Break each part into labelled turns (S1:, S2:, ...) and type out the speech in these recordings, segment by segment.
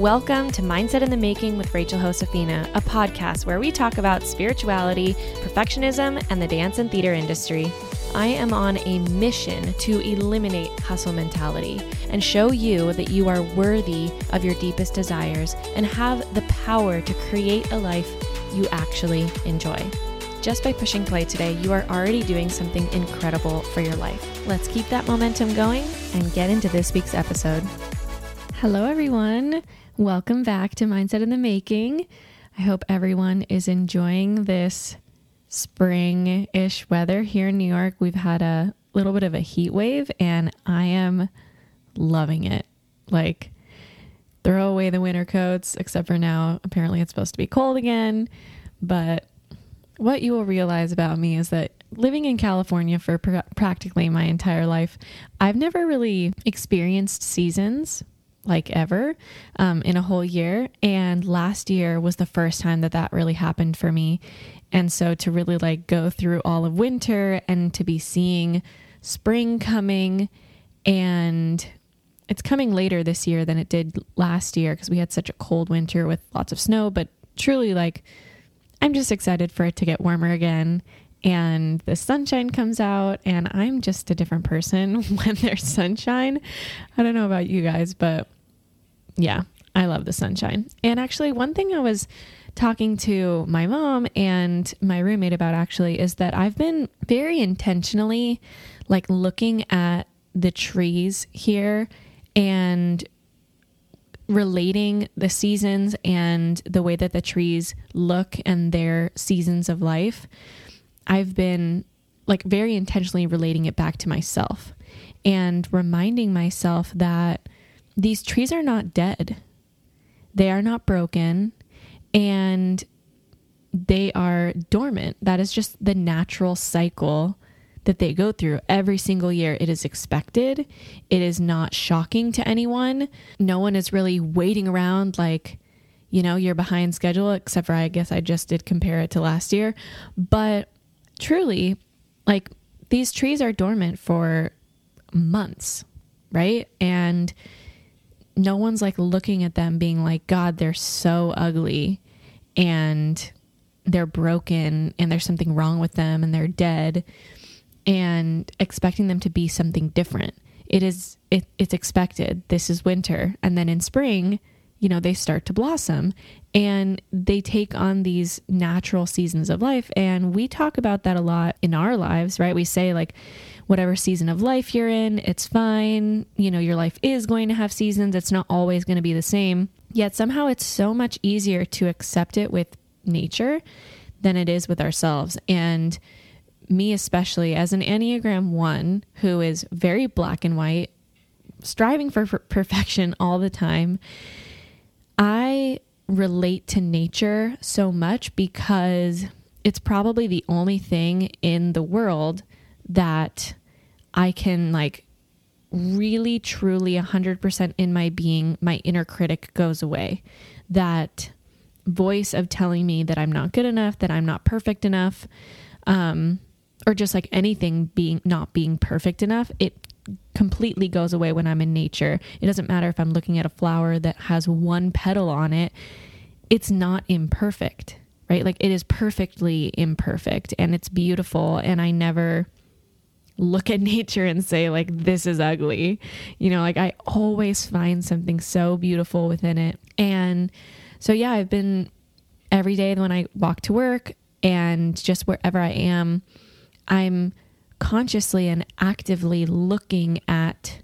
S1: Welcome to Mindset in the Making with Rachel Josefina, a podcast where we talk about spirituality, perfectionism, and the dance and theater industry. I am on a mission to eliminate hustle mentality and show you that you are worthy of your deepest desires and have the power to create a life you actually enjoy. Just by pushing play today, you are already doing something incredible for your life. Let's keep that momentum going and get into this week's episode. Hello, everyone. Welcome back to Mindset in the Making. I hope everyone is enjoying this spring ish weather here in New York. We've had a little bit of a heat wave, and I am loving it. Like, throw away the winter coats, except for now. Apparently, it's supposed to be cold again. But what you will realize about me is that living in California for pr- practically my entire life, I've never really experienced seasons like ever um, in a whole year. And last year was the first time that that really happened for me. And so to really like go through all of winter and to be seeing spring coming and it's coming later this year than it did last year because we had such a cold winter with lots of snow, but truly like I'm just excited for it to get warmer again and the sunshine comes out and I'm just a different person when there's sunshine. I don't know about you guys, but yeah, I love the sunshine. And actually, one thing I was talking to my mom and my roommate about actually is that I've been very intentionally like looking at the trees here and relating the seasons and the way that the trees look and their seasons of life. I've been like very intentionally relating it back to myself and reminding myself that these trees are not dead. They are not broken and they are dormant. That is just the natural cycle that they go through every single year. It is expected. It is not shocking to anyone. No one is really waiting around like, you know, you're behind schedule, except for I guess I just did compare it to last year. But truly, like these trees are dormant for months, right? And no one's like looking at them being like, God, they're so ugly and they're broken and there's something wrong with them and they're dead and expecting them to be something different. It is it, it's expected. This is winter and then in spring, you know, they start to blossom and they take on these natural seasons of life and we talk about that a lot in our lives, right? We say like whatever season of life you're in, it's fine. You know, your life is going to have seasons, it's not always going to be the same. Yet somehow it's so much easier to accept it with nature than it is with ourselves. And me, especially as an Enneagram 1 who is very black and white, striving for perfection all the time, I relate to nature so much because it's probably the only thing in the world that I can like really truly 100% in my being my inner critic goes away. That voice of telling me that i'm not good enough that i'm not perfect enough um, or just like anything being not being perfect enough it completely goes away when i'm in nature. It doesn't matter if i'm looking at a flower that has one petal on it. It's not imperfect right? Like it is perfectly imperfect and it's beautiful and i never look at nature and say like this is ugly. You know like i always find something so beautiful within it. And so yeah i've been every day when i walk to work and just wherever i am i'm consciously and actively looking at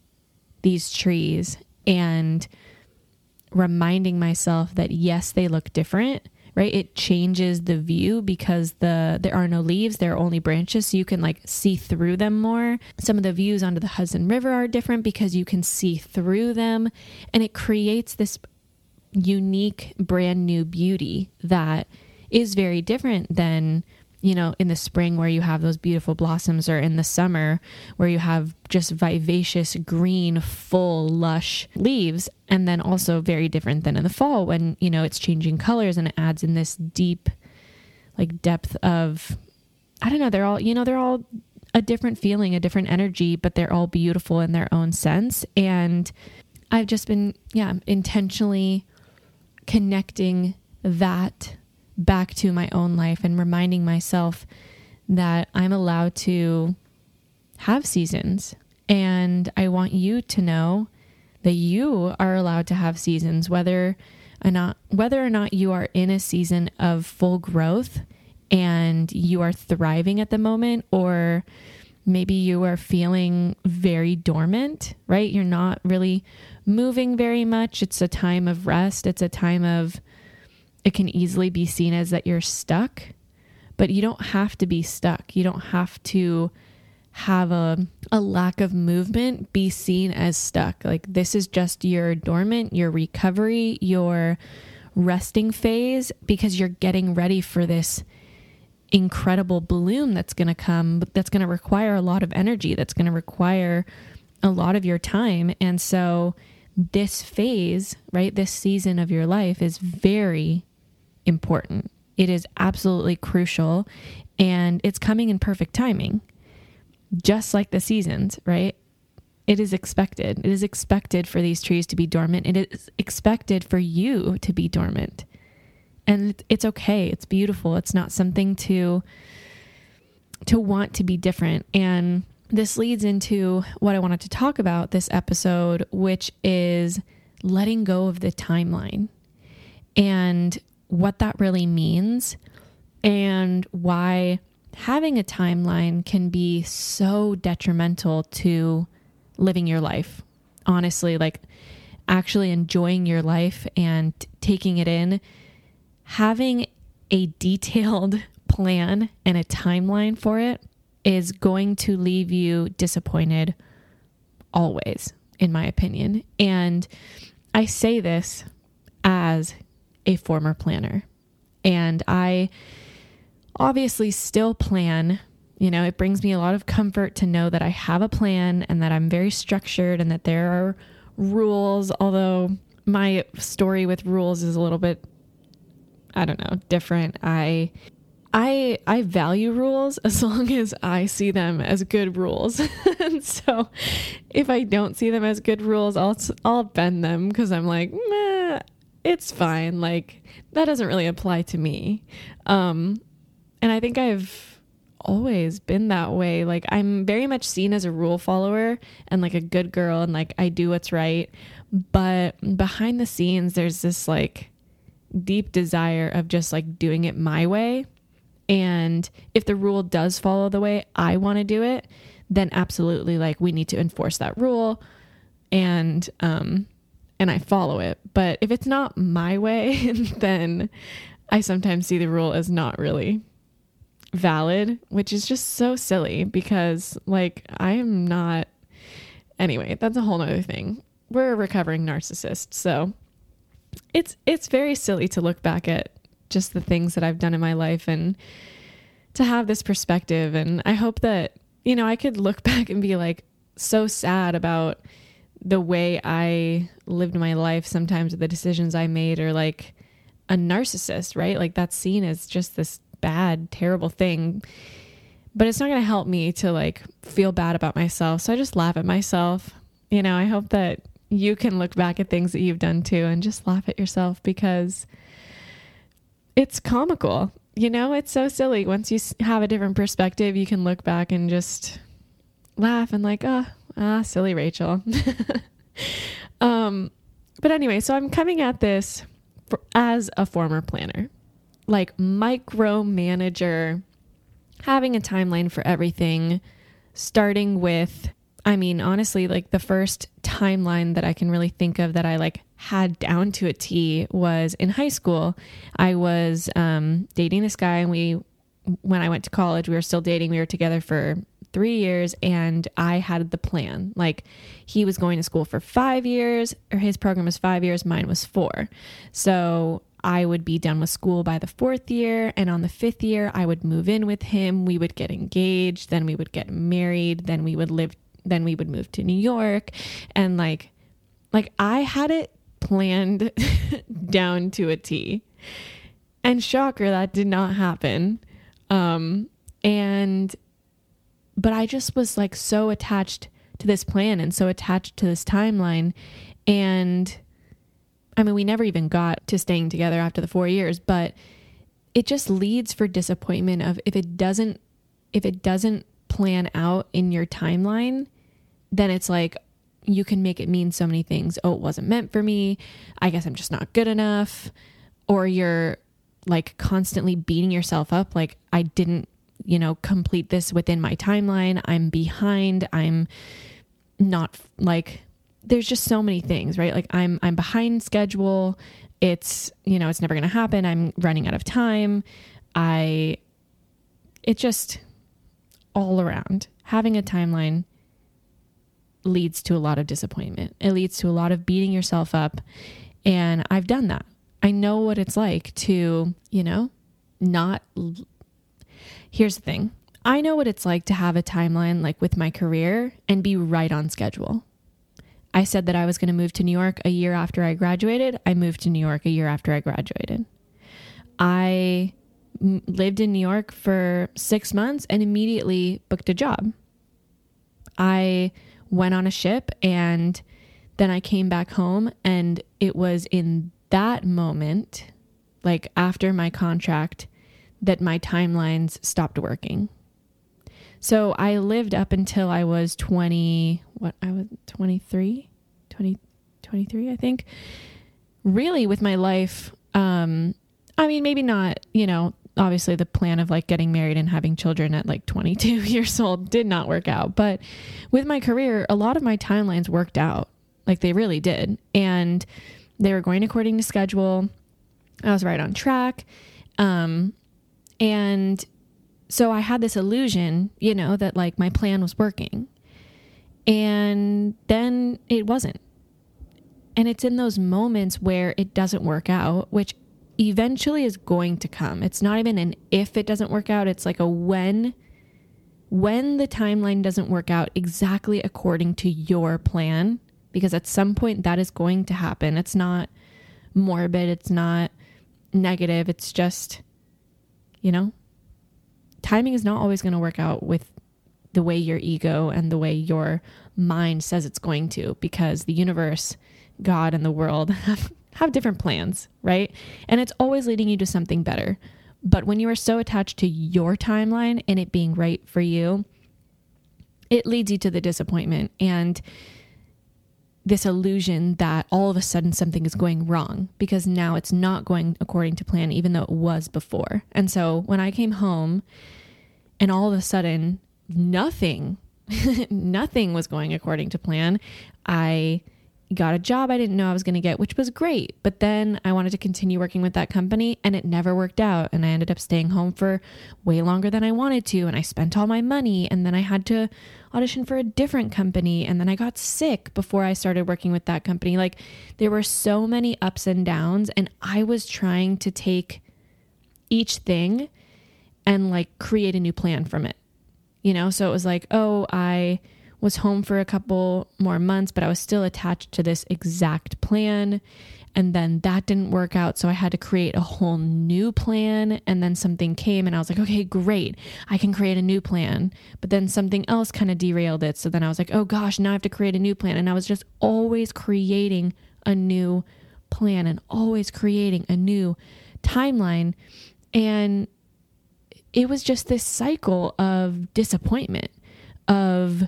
S1: these trees and reminding myself that yes they look different right? It changes the view because the there are no leaves there are only branches so you can like see through them more. Some of the views onto the hudson river are different because you can see through them and it creates this unique brand new beauty that is very different than you know, in the spring where you have those beautiful blossoms, or in the summer where you have just vivacious, green, full, lush leaves. And then also very different than in the fall when, you know, it's changing colors and it adds in this deep, like, depth of, I don't know, they're all, you know, they're all a different feeling, a different energy, but they're all beautiful in their own sense. And I've just been, yeah, intentionally connecting that back to my own life and reminding myself that I'm allowed to have seasons. And I want you to know that you are allowed to have seasons, whether or not whether or not you are in a season of full growth and you are thriving at the moment, or maybe you are feeling very dormant, right? You're not really moving very much. It's a time of rest. It's a time of it can easily be seen as that you're stuck, but you don't have to be stuck. You don't have to have a, a lack of movement be seen as stuck. Like this is just your dormant, your recovery, your resting phase because you're getting ready for this incredible bloom that's going to come, that's going to require a lot of energy, that's going to require a lot of your time. And so, this phase, right, this season of your life is very important. It is absolutely crucial and it's coming in perfect timing. Just like the seasons, right? It is expected. It is expected for these trees to be dormant. It is expected for you to be dormant. And it's okay. It's beautiful. It's not something to to want to be different. And this leads into what I wanted to talk about this episode, which is letting go of the timeline. And what that really means and why having a timeline can be so detrimental to living your life. Honestly, like actually enjoying your life and taking it in, having a detailed plan and a timeline for it is going to leave you disappointed always, in my opinion. And I say this as a former planner. And I obviously still plan. You know, it brings me a lot of comfort to know that I have a plan and that I'm very structured and that there are rules, although my story with rules is a little bit I don't know, different. I I I value rules as long as I see them as good rules. and so if I don't see them as good rules, I'll I'll bend them cuz I'm like, Meh, it's fine. Like that doesn't really apply to me. Um, and I think I've always been that way. Like I'm very much seen as a rule follower and like a good girl and like I do what's right. But behind the scenes there's this like deep desire of just like doing it my way. And if the rule does follow the way I want to do it, then absolutely like we need to enforce that rule and um and I follow it. But if it's not my way, then I sometimes see the rule as not really valid, which is just so silly because, like, I am not. Anyway, that's a whole other thing. We're a recovering narcissist, so it's it's very silly to look back at just the things that I've done in my life and to have this perspective. And I hope that you know I could look back and be like so sad about the way I lived my life, sometimes the decisions I made are like a narcissist, right? Like that's seen as just this bad, terrible thing. But it's not going to help me to like feel bad about myself. So I just laugh at myself. You know, I hope that you can look back at things that you've done too and just laugh at yourself because it's comical. You know, it's so silly. Once you have a different perspective, you can look back and just laugh and like, oh, Ah, silly Rachel. um, but anyway, so I'm coming at this for, as a former planner, like micromanager, having a timeline for everything, starting with, I mean, honestly, like the first timeline that I can really think of that I like had down to a T was in high school. I was um, dating this guy, and we, when I went to college, we were still dating. We were together for three years and I had the plan. Like he was going to school for five years, or his program was five years, mine was four. So I would be done with school by the fourth year. And on the fifth year, I would move in with him. We would get engaged. Then we would get married. Then we would live, then we would move to New York. And like, like I had it planned down to a T. And shocker, that did not happen. Um, and but I just was like so attached to this plan and so attached to this timeline. And I mean, we never even got to staying together after the four years, but it just leads for disappointment of if it doesn't if it doesn't plan out in your timeline, then it's like you can make it mean so many things. Oh, it wasn't meant for me. I guess I'm just not good enough. Or you're like constantly beating yourself up like I didn't, you know, complete this within my timeline. I'm behind. I'm not like there's just so many things, right? Like I'm I'm behind schedule. It's, you know, it's never going to happen. I'm running out of time. I it just all around having a timeline leads to a lot of disappointment. It leads to a lot of beating yourself up. And I've done that. I know what it's like to, you know, not. Here's the thing I know what it's like to have a timeline like with my career and be right on schedule. I said that I was going to move to New York a year after I graduated. I moved to New York a year after I graduated. I lived in New York for six months and immediately booked a job. I went on a ship and then I came back home and it was in that moment like after my contract that my timelines stopped working. So I lived up until I was 20 what I was 23 20 23 I think really with my life um I mean maybe not, you know, obviously the plan of like getting married and having children at like 22 years old did not work out. But with my career, a lot of my timelines worked out. Like they really did. And they were going according to schedule. I was right on track. Um, and so I had this illusion, you know, that like my plan was working. And then it wasn't. And it's in those moments where it doesn't work out, which eventually is going to come. It's not even an if it doesn't work out, it's like a when when the timeline doesn't work out exactly according to your plan because at some point that is going to happen. It's not morbid, it's not negative, it's just you know, timing is not always going to work out with the way your ego and the way your mind says it's going to because the universe, God, and the world have have different plans, right? And it's always leading you to something better. But when you are so attached to your timeline and it being right for you, it leads you to the disappointment and this illusion that all of a sudden something is going wrong because now it's not going according to plan, even though it was before. And so when I came home and all of a sudden nothing, nothing was going according to plan, I got a job I didn't know I was going to get, which was great. But then I wanted to continue working with that company and it never worked out. And I ended up staying home for way longer than I wanted to. And I spent all my money. And then I had to audition for a different company. And then I got sick before I started working with that company. Like there were so many ups and downs. And I was trying to take each thing and like create a new plan from it. You know, so it was like, oh, I was home for a couple more months, but I was still attached to this exact plan. And then that didn't work out. So I had to create a whole new plan. And then something came and I was like, okay, great. I can create a new plan. But then something else kind of derailed it. So then I was like, oh gosh, now I have to create a new plan. And I was just always creating a new plan and always creating a new timeline. And it was just this cycle of disappointment, of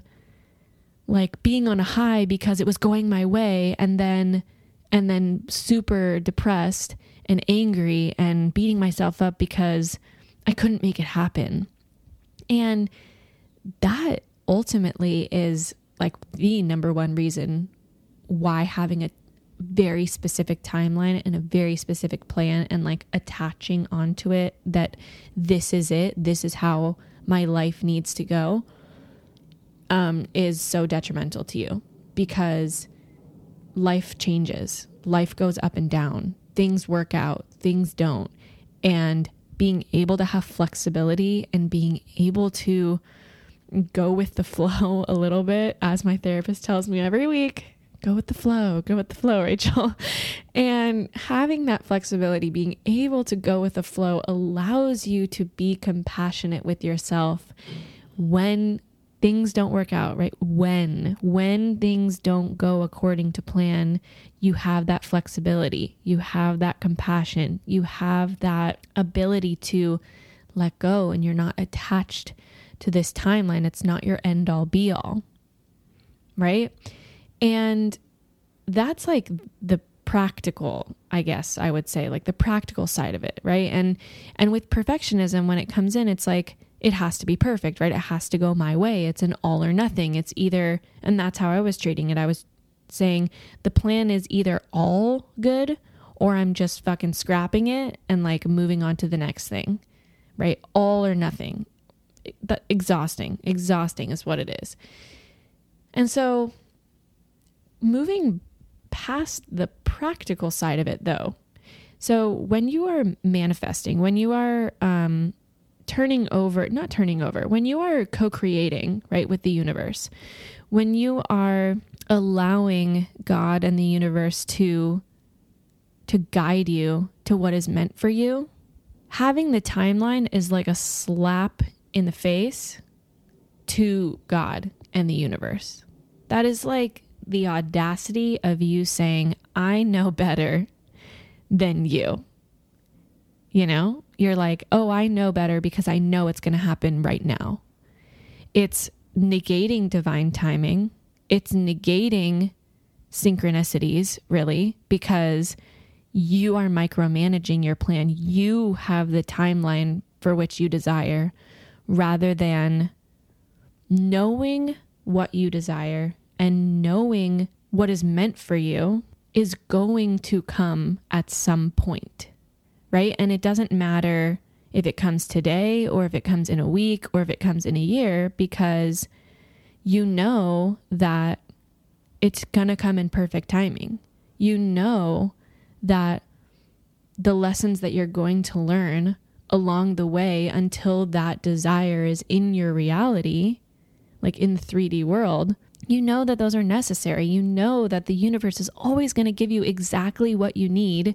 S1: like being on a high because it was going my way and then and then super depressed and angry and beating myself up because I couldn't make it happen. And that ultimately is like the number one reason why having a very specific timeline and a very specific plan and like attaching onto it that this is it, this is how my life needs to go um, is so detrimental to you because life changes, life goes up and down, things work out, things don't. And being able to have flexibility and being able to go with the flow a little bit, as my therapist tells me every week go with the flow, go with the flow, Rachel. And having that flexibility, being able to go with the flow, allows you to be compassionate with yourself when things don't work out, right? When when things don't go according to plan, you have that flexibility. You have that compassion. You have that ability to let go and you're not attached to this timeline. It's not your end all be all. Right? And that's like the practical i guess i would say like the practical side of it right and and with perfectionism when it comes in it's like it has to be perfect right? It has to go my way. It's an all or nothing. It's either and that's how i was treating it. I was saying the plan is either all good or i'm just fucking scrapping it and like moving on to the next thing right? All or nothing. That exhausting. Exhausting is what it is. And so moving past the practical side of it though. So when you are manifesting, when you are um, turning over, not turning over, when you are co creating, right, with the universe, when you are allowing God and the universe to to guide you to what is meant for you, having the timeline is like a slap in the face to God and the universe. That is like the audacity of you saying, I know better than you. You know, you're like, oh, I know better because I know it's going to happen right now. It's negating divine timing, it's negating synchronicities, really, because you are micromanaging your plan. You have the timeline for which you desire rather than knowing what you desire and knowing what is meant for you is going to come at some point, right? And it doesn't matter if it comes today or if it comes in a week or if it comes in a year because you know that it's going to come in perfect timing. You know that the lessons that you're going to learn along the way until that desire is in your reality, like in the 3D world, you know that those are necessary. You know that the universe is always going to give you exactly what you need,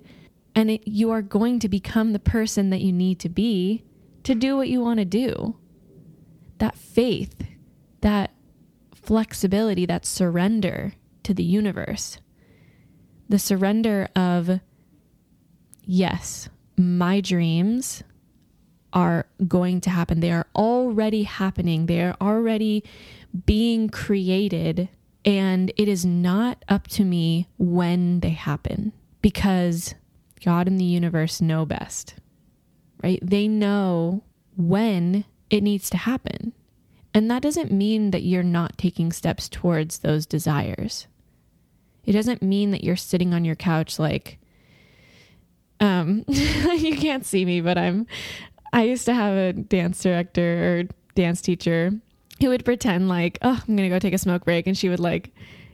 S1: and it, you are going to become the person that you need to be to do what you want to do. That faith, that flexibility, that surrender to the universe, the surrender of, yes, my dreams are going to happen. They are already happening. They are already being created and it is not up to me when they happen because God and the universe know best, right? They know when it needs to happen. And that doesn't mean that you're not taking steps towards those desires. It doesn't mean that you're sitting on your couch like, um, you can't see me, but I'm, I used to have a dance director or dance teacher who would pretend like, oh, I'm going to go take a smoke break. And she would like,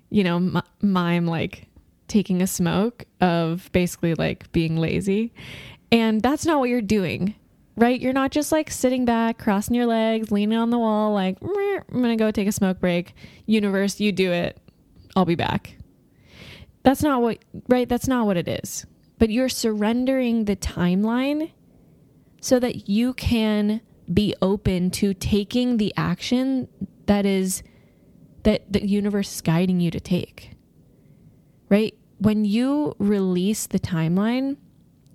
S1: you know, m- mime like taking a smoke of basically like being lazy. And that's not what you're doing, right? You're not just like sitting back, crossing your legs, leaning on the wall, like, I'm to go take a smoke break. Universe, you do it. I'll be back. That's not what, right? That's not what it is. But you're surrendering the timeline so that you can be open to taking the action that is that the universe is guiding you to take. Right? When you release the timeline,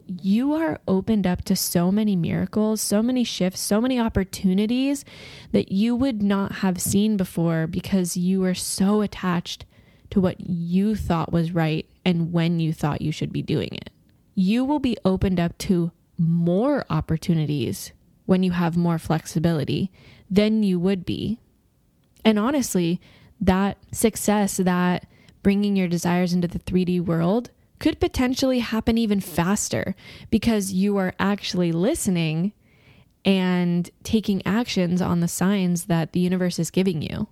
S1: you are opened up to so many miracles, so many shifts, so many opportunities that you would not have seen before because you were so attached to what you thought was right and when you thought you should be doing it. You will be opened up to more opportunities when you have more flexibility than you would be. And honestly, that success, that bringing your desires into the 3D world could potentially happen even faster because you are actually listening and taking actions on the signs that the universe is giving you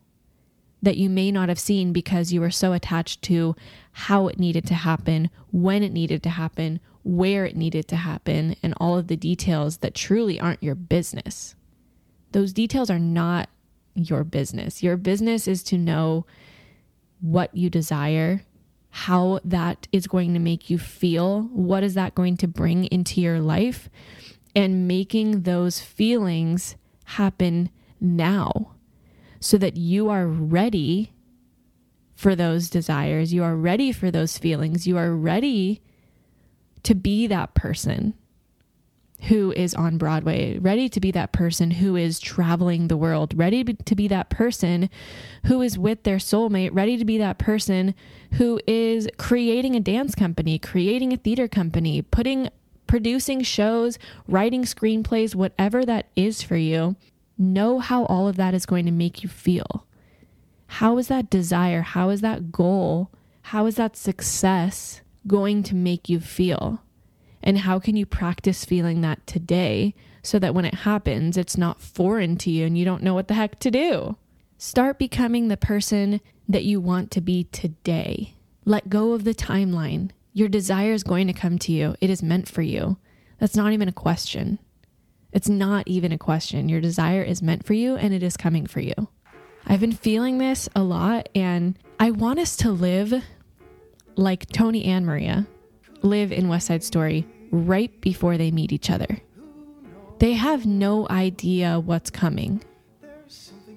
S1: that you may not have seen because you were so attached to how it needed to happen, when it needed to happen, where it needed to happen, and all of the details that truly aren't your business. Those details are not your business. Your business is to know what you desire, how that is going to make you feel, what is that going to bring into your life, and making those feelings happen now so that you are ready for those desires. You are ready for those feelings. You are ready to be that person who is on Broadway, ready to be that person who is traveling the world, ready to be that person who is with their soulmate, ready to be that person who is creating a dance company, creating a theater company, putting producing shows, writing screenplays, whatever that is for you. Know how all of that is going to make you feel. How is that desire? How is that goal? How is that success going to make you feel? And how can you practice feeling that today so that when it happens, it's not foreign to you and you don't know what the heck to do? Start becoming the person that you want to be today. Let go of the timeline. Your desire is going to come to you, it is meant for you. That's not even a question. It's not even a question. Your desire is meant for you and it is coming for you. I've been feeling this a lot, and I want us to live like Tony and Maria live in West Side Story right before they meet each other. They have no idea what's coming.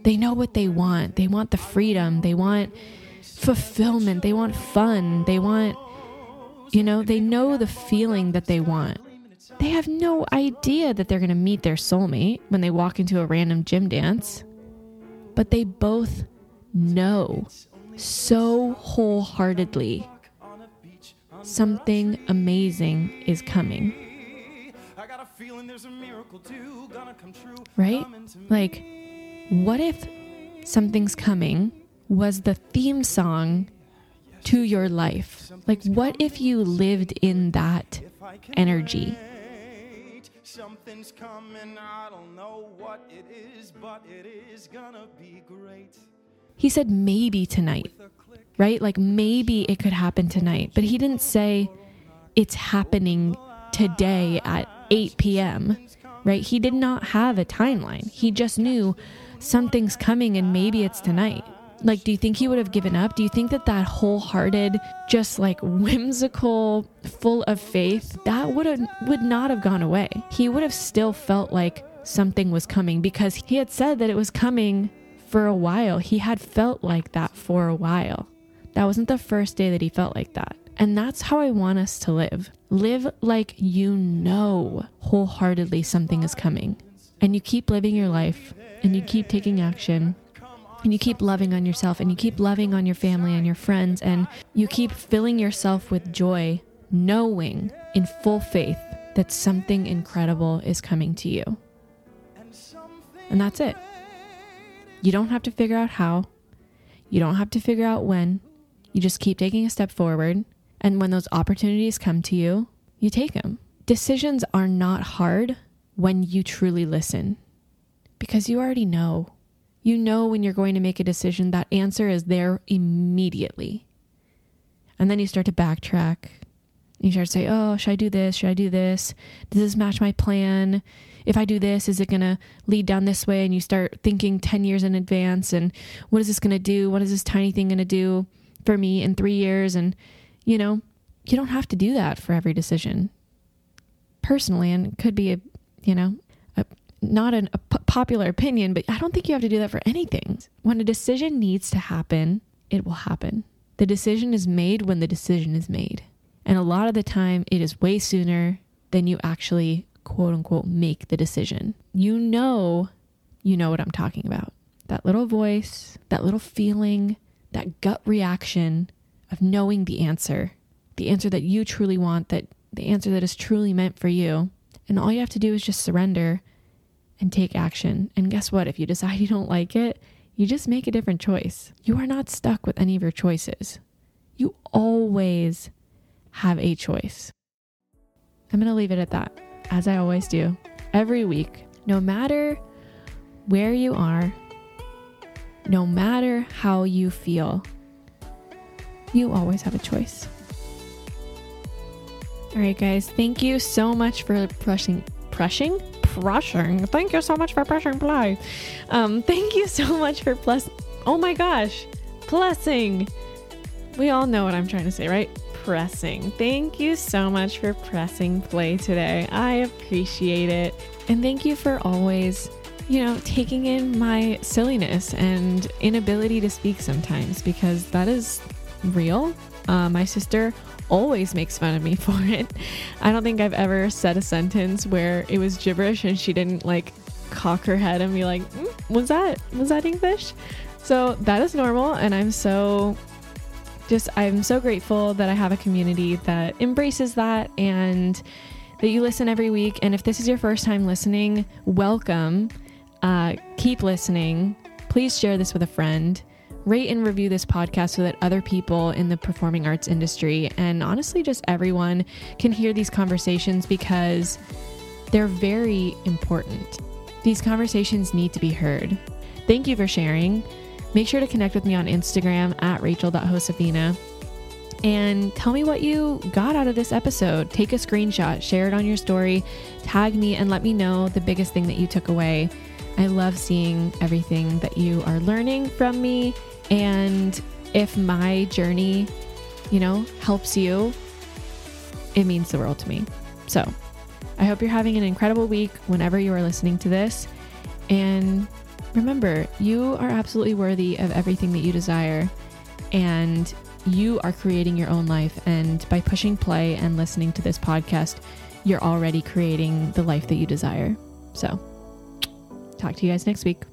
S1: They know what they want. They want the freedom. They want fulfillment. They want fun. They want, you know, they know the feeling that they want. They have no idea that they're going to meet their soulmate when they walk into a random gym dance. But they both know so wholeheartedly something amazing is coming. Right? Like, what if something's coming was the theme song to your life? Like, what if you lived in that energy? Something's coming, I don't know what it is, but it is gonna be great. He said maybe tonight right? Like maybe it could happen tonight, but he didn't say it's happening today at 8 p.m., right? He did not have a timeline. He just knew something's coming and maybe it's tonight. Like, do you think he would have given up? Do you think that that wholehearted, just like whimsical, full of faith, that would have would not have gone away? He would have still felt like something was coming because he had said that it was coming for a while. He had felt like that for a while. That wasn't the first day that he felt like that. And that's how I want us to live. Live like you know wholeheartedly something is coming. And you keep living your life and you keep taking action and you keep loving on yourself and you keep loving on your family and your friends and you keep filling yourself with joy, knowing in full faith that something incredible is coming to you. And that's it. You don't have to figure out how, you don't have to figure out when. You just keep taking a step forward. And when those opportunities come to you, you take them. Decisions are not hard when you truly listen because you already know. You know when you're going to make a decision, that answer is there immediately. And then you start to backtrack. You start to say, oh, should I do this? Should I do this? Does this match my plan? If I do this, is it going to lead down this way? And you start thinking 10 years in advance. And what is this going to do? What is this tiny thing going to do? for me in three years. And, you know, you don't have to do that for every decision personally. And it could be a, you know, a, not an, a p- popular opinion, but I don't think you have to do that for anything. When a decision needs to happen, it will happen. The decision is made when the decision is made. And a lot of the time, it is way sooner than you actually, quote unquote, make the decision. You know, you know what I'm talking about. That little voice, that little feeling, that gut reaction of knowing the answer, the answer that you truly want, that the answer that is truly meant for you. And all you have to do is just surrender and take action. And guess what? If you decide you don't like it, you just make a different choice. You are not stuck with any of your choices. You always have a choice. I'm going to leave it at that, as I always do, every week. No matter where you are, no matter how you feel, you always have a choice. All right, guys, thank you so much for pressing, pressing, pressing. Thank you so much for pressing play. Um, thank you so much for plus. Oh my gosh, pressing. We all know what I'm trying to say, right? Pressing. Thank you so much for pressing play today. I appreciate it. And thank you for always you know, taking in my silliness and inability to speak sometimes because that is real. Uh, my sister always makes fun of me for it. I don't think I've ever said a sentence where it was gibberish and she didn't like cock her head and be like, mm, "Was that was that English?" So that is normal, and I'm so just I'm so grateful that I have a community that embraces that and that you listen every week. And if this is your first time listening, welcome. Uh, keep listening. Please share this with a friend rate and review this podcast so that other people in the performing arts industry and honestly just everyone can hear these conversations because they're very important. These conversations need to be heard. Thank you for sharing. Make sure to connect with me on Instagram at rachel.josefina and tell me what you got out of this episode. Take a screenshot, share it on your story, tag me, and let me know the biggest thing that you took away. I love seeing everything that you are learning from me and if my journey, you know, helps you, it means the world to me. So I hope you're having an incredible week whenever you are listening to this. And remember, you are absolutely worthy of everything that you desire. And you are creating your own life. And by pushing play and listening to this podcast, you're already creating the life that you desire. So, talk to you guys next week.